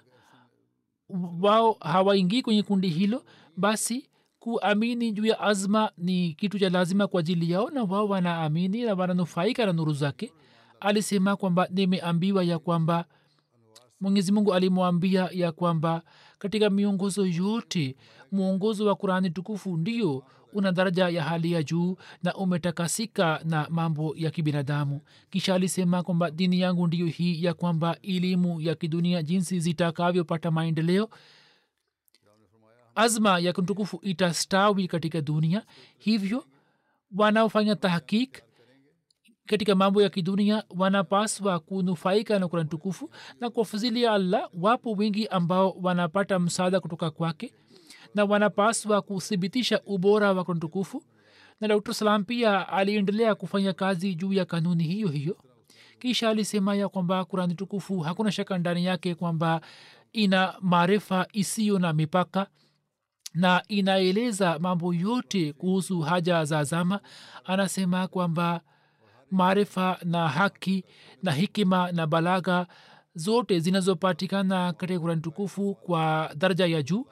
wao hawaingii kwenye kundi hilo basi kuamini juu ya azma ni kitu cha lazima kwa ajili yao na wao wanaamini na wananufaika na nuru zake. Alisema kwamba nimeambiwa ya kwamba mwenyezi mungu alimwambia ya kwamba katika miongozo yote mwongozo wa kurani tukufu ndio una daraja ya hali ya juu na umetakasika na mambo ya kibinadamu. Kisha alisema kwamba dini yangu ndiyo hii ya kwamba elimu ya kidunia jinsi zitakavyopata maendeleo azma ya mtukufu itastawi katika dunia. Hivyo wanaofanya tahkik katika mambo ya kidunia wanapaswa kunufaika na kurani tukufu na kwa fadhili ya allah. Wapo wengi ambao wanapata msaada kutoka kwake na wanapaswa kuthibitisha ubora wa kurani tukufu na dr. Salam pia aliendelea kufanya kazi juu ya kanuni hiyo hiyo. Kisha alisema ya kwamba kurani tukufu hakuna shaka ndani yake kwamba ina maarifa isiyo na mipaka na inaeleza mambo yote kuhusu haja za zama. Anasema kwamba maarifa na haki na hikima na balagha zote zinazopatikana katika kurani tukufu kwa daraja ya juu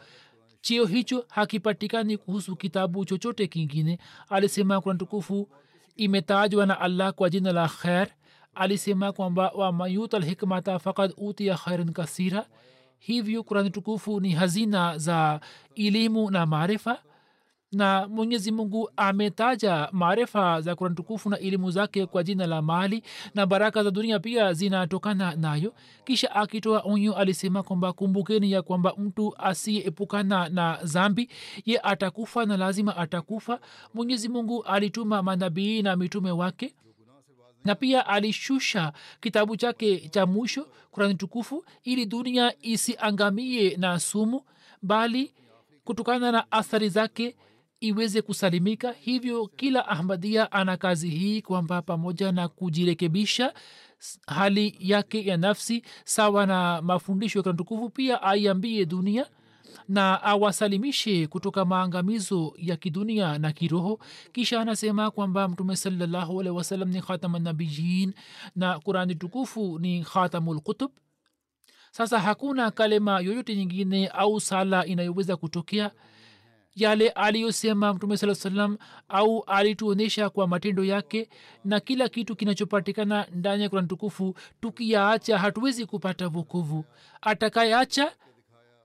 chio hicho hakipatikani kuhusu kitabu chochote kingine alisema kurani tukufu imetajwa na allah kwa jina la kher alisema kwamba wamayut alhikmata fakad utia khairan kasira hivyo kurani tukufu ni hazina za elimu na maarifa na mwenyezi mungu ametaja maarifa za kurani tukufu na elimu zake kwa jina la mali na baraka za dunia pia zinatokana nayo. Kisha akitoa onyo alisema kwamba kumbukeni ya kwamba mtu asiyeepukana na zambi ye atakufa na lazima atakufa. Mwenyezi mungu alituma manabii na mitume wake na pia alishusha kitabu chake cha mwisho kurani tukufu ili dunia isiangamie na sumu bali kutokana na athari zake iweze kusalimika. Hivyo kila ahmadia ana kazi hii kwamba pamoja na kujirekebisha hali yake ya nafsi sawa na mafundisho ya kurani pia aiambie dunia na awasalimishe kutoka maangamizo ya kidunia na kiroho. Kisha anasema kwamba mtume salallahu alehi wasalam ni khatamanabiyin na qurani tukufu ni khatamulkutub sasa hakuna kalema yoyote nyingine au sala inayoweza kutokea yale aliyosema mtume saa salam au alituonyesha kwa matendo yake na kila kitu kinachopatikana ndani ya kurani tukufu tukiyaacha hatuwezi kupata vukuvu atakayeacha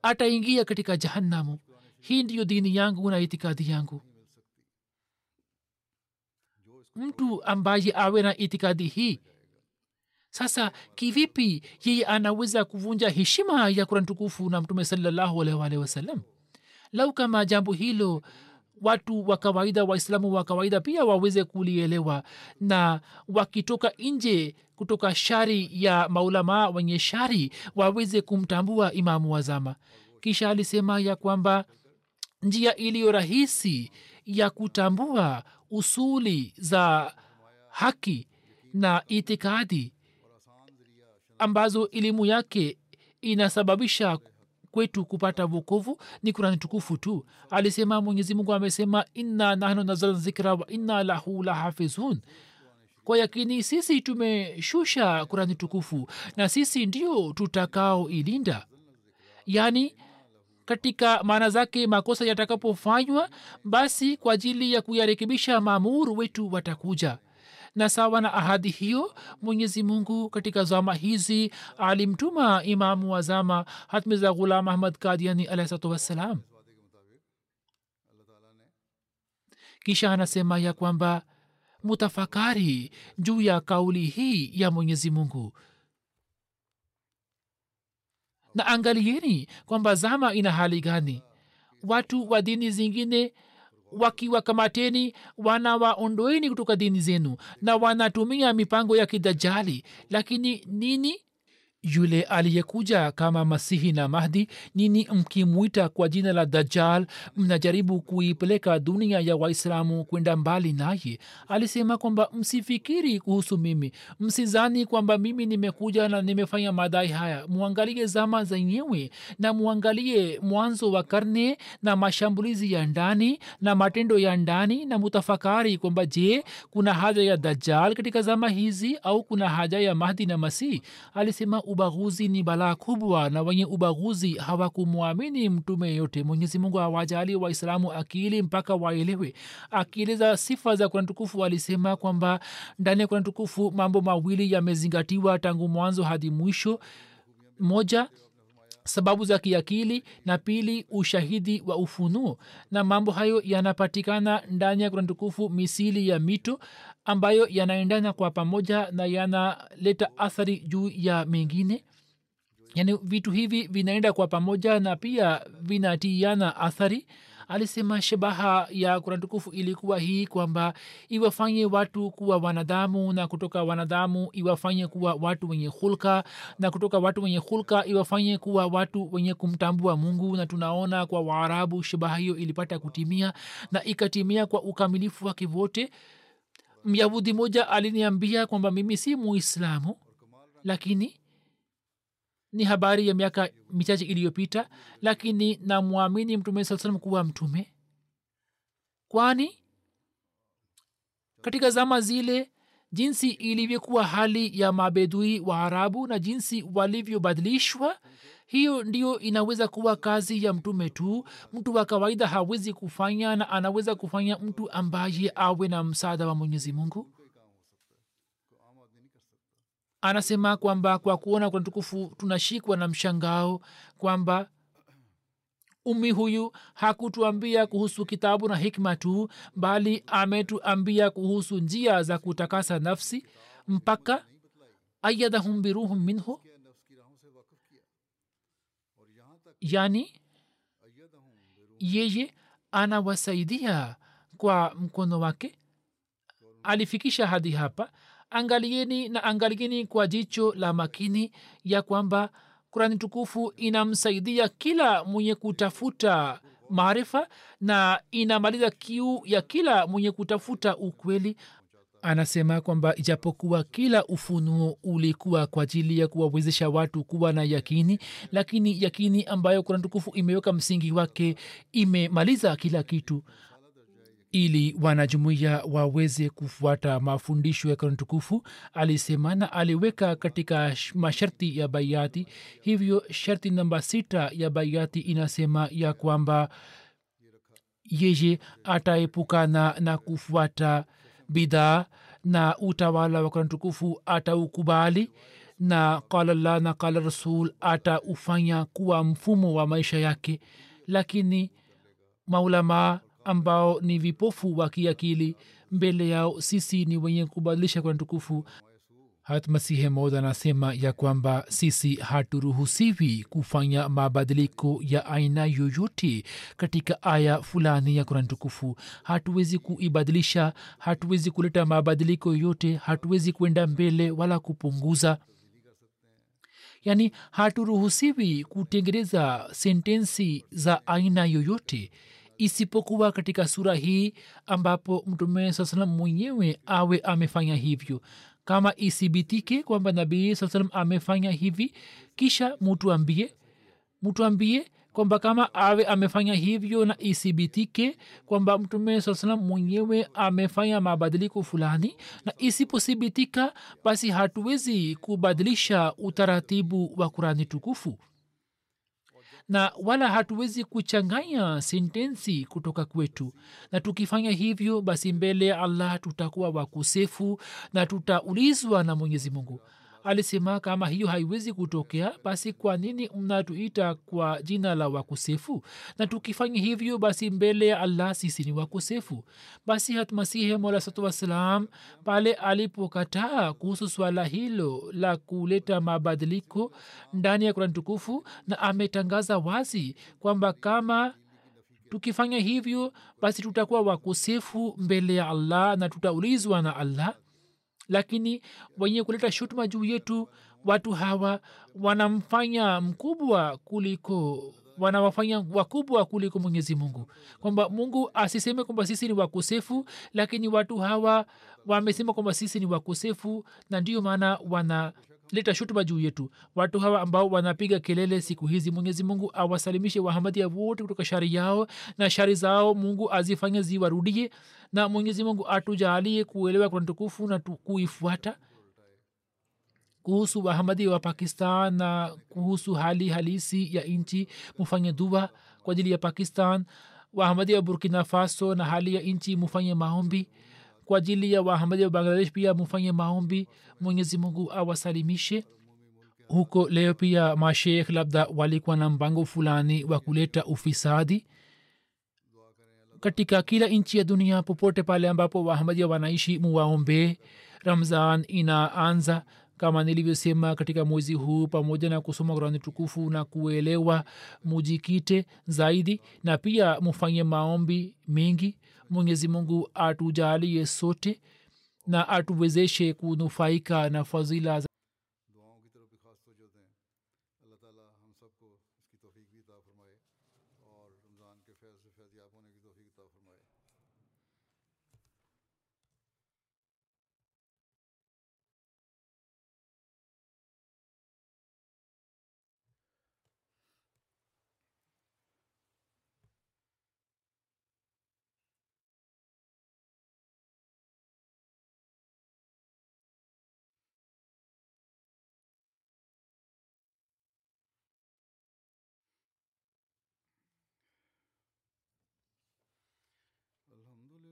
ataingia katika jahannamu. Hii ndiyo dini yangu na itikadi yangu. Mtu ambaye awe na itikadi hii sasa kivipi yeye anaweza kuvunja heshima ya kurani tukufu na mtume salallahu alaihi wasallam lau kama jambo hilo watu wa kawaida waislamu wa kawaida pia waweze kulielewa. Na wakitoka nje kutoka shari ya maulamaa wenye shari waweze kumtambua imamu wazama kisha alisema ya kwamba njia iliyo rahisi ya kutambua usuli za haki na itikadi ambazo elimu yake inasababisha kwetu kupata vokovu ni kurani tukufu tu. Alisema mwenyezi mungu amesema inna nahnu nazalna zikra wa inna lahu lahafizun. Kwa yakini sisi tumeshusha kurani tukufu na sisi ndio tutakao ilinda yaani katika maana zake makosa yatakapofanywa basi kwa ajili ya kuyarekebisha maamuru wetu watakuja na sawa na ahadi hiyo mwenyezi mungu katika zama hizi alimtuma imamu wa zama hatmiza ghulam ahmad kadiani alahsatu wassalam. Kisha anasema ya kwamba mutafakari juu ya kauli hii ya mwenyezi mungu. Na angalieni kwamba zama ina hali gani. Watu wa dini zingine wakiwakamateni wanawaondoeni kutoka dini zenu na wanatumia mipango ya kidajali lakini nini yule aliyekuja kama masihi na mahdi nini mkimwita kwa jina la dajal mnajaribu kuipeleka dunia ya waislamu kwenda mbali naye. Alisema kwamba msifikiri kuhusu mimi. Msizani kwamba mimi nimekuja na nimefanya madai haya. Mwangalie zama zenyewe na mwangalie mwanzo wa karne na mashambulizi ya ndani na matendo ya ndani na mutafakari kwamba je kuna haja ya dajal katika zama hizi au kuna haja ya mahdi na masihi? Alisema ubaguzi ni balaa kubwa na wenye ubaguzi hawakumwamini mtume yeyote. Mwenyezi mungu awajali waislamu akili mpaka waelewe. Akieleza sifa za kurani tukufu alisema kwamba ndani ya kurani tukufu mambo mawili yamezingatiwa tangu mwanzo hadi mwisho. Moja sababu za kiakili na pili ushahidi wa ufunuo. Na mambo hayo yanapatikana ndani ya kurani tukufu misili ya mito ambayo yanaendana kwa pamoja na yanaleta athari juu ya mengine. Yaani vitu hivi vinaenda kwa pamoja na pia vinatiana athari. Alisema shabaha ya kurani tukufu ilikuwa hii kwamba iwafanye watu kuwa wanadamu na kutoka wanadamu iwafanye kuwa watu wenye hulka na kutoka watu wenye hulka iwafanye kuwa watu wenye kumtambua mungu. Na tunaona kwa waarabu shabaha hiyo ilipata kutimia na ikatimia kwa ukamilifu wake wote myahudi moja aliniambia kwamba mimi si muislamu lakini ni habari ya miaka michache iliyopita lakini namwamini mtume saa salam kuwa mtume. Kwani katika zama zile jinsi ilivyokuwa hali ya mabedui wa arabu na jinsi walivyobadilishwa hiyo ndio inaweza kuwa kazi ya mtume tu. Mtu wa kawaida hawezi kufanya na anaweza kufanya mtu ambaye awe na msaada wa mwenyezi mungu. Anasema kwamba kwa kuona kuna tukufu tunashikwa na mshangao kwamba umi huyu hakutuambia kuhusu kitabu na hikma tu bali ametuambia kuhusu njia za kutakasa nafsi mpaka ayadahum biruhum minhu yani yeye anawasaidia kwa mkono wake. Alifikisha hadi hapa. Angalieni na angalieni kwa jicho la makini ya kwamba kurani tukufu inamsaidia kila mwenye kutafuta maarifa na inamaliza kiu ya kila mwenye kutafuta ukweli anasema kwamba ijapokuwa kila ufunuo ulikuwa kwa ajili ya kuwawezesha watu kuwa na yakini lakini yakini ambayo kuna tukufu imeweka msingi wake imemaliza kila kitu. Ili wanajumuiya waweze kufuata mafundisho ya kanuni tukufu alisema na aliweka katika masharti ya baiati hivyo sharti namba sita ya baiati inasema ya kwamba yeye ataepukana na kufuata bidhaa na utawala wa kurani tukufu ataukubali na qala llah na qala rasul ataufanya kuwa mfumo wa maisha yake. Lakini maulamaa ambao ni vipofu wa kiakili mbele yao sisi ni wenye kubadilisha kurani tukufu hat masihe maud anasema ya kwamba sisi haturuhusiwi kufanya mabadiliko ya aina yoyote katika aya fulani ya kurani tukufu. Hatuwezi kuibadilisha hatuwezi kuleta mabadiliko yoyote hatuwezi kwenda mbele wala kupunguza. Yaani haturuhusiwi kutengeneza sentensi za aina yoyote isipokuwa katika sura hii ambapo mtume saa salam mwenyewe awe amefanya hivyo kama isibitike kwamba nabii saa salam amefanya hivi kisha mutuambie mutuambie kwamba kama awe amefanya hivyo na isibitike kwamba mtume saa salam mwenyewe amefanya mabadiliko fulani na isiposibitika basi hatuwezi kubadilisha utaratibu wa kurani tukufu na wala hatuwezi kuchanganya sentensi kutoka kwetu. Na tukifanya hivyo basi mbele ya allah tutakuwa wakosefu na tutaulizwa na mwenyezi mungu alisema kama hiyo haiwezi kutokea basi kwa nini mnatuita kwa jina la wakosefu? Na tukifanya hivyo basi mbele ya allah sisi ni wakosefu. Basi hatmasihi molasatu wassalam pale alipokataa kuhusu swala hilo la kuleta mabadiliko ndani ya kurani tukufu na ametangaza wazi kwamba kama tukifanya hivyo basi tutakuwa wakosefu mbele ya allah na tutaulizwa na allah lakini wenye kuleta shutuma juu yetu watu hawa wanamfanya mkubwa kuliko wanawafanya wakubwa kuliko mwenyezi mungu. Kwamba mungu asiseme kwamba sisi ni wakosefu lakini watu hawa wamesema kwamba sisi ni wakosefu na ndiyo maana wana leta shutuma juu yetu. Watu hawa ambao wanapiga kelele siku hizi mwenyezi mungu awasalimishe wahamadia wote kutoka shari yao na shari zao. Mungu azifanye ziwarudie na mwenyezi mungu atujaalie kuelewa kurani tukufu na kuifuata. Kuhusu wahamadi wa pakistan na kuhusu hali halisi ya nchi mufanye dua kwa ajili ya pakistan. Wahamadi wa burkina faso na hali ya nchi mufanye maombi kwa ajili ya wahamadi wa bangladesh pia mufanye maombi. Mwenyezi mungu awasalimishe. Huko leo pia mashekh labda walikuwa na mpango fulani wa kuleta ufisadi katika kila nchi ya dunia popote pale ambapo wahamadia wanaishi muwaombee ramzan inaanza kama nilivyosema katika mwezi huu pamoja na kusoma kurani tukufu na kuelewa mujikite zaidi na pia mufanye maombi mengi mwenyezi mungu atujalie sote na atuwezeshe kunufaika na fadhila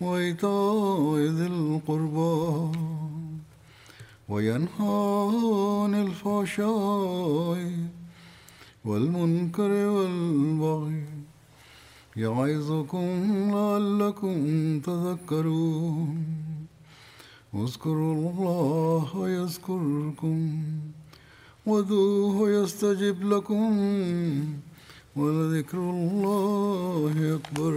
وإيتاء ذي القربى وينهى عن الفحشاء والمنكر والبغي يعظكم لعلكم تذكرون. اذكروا الله يذكركم ودوه يستجب لكم ولذكر الله أكبر.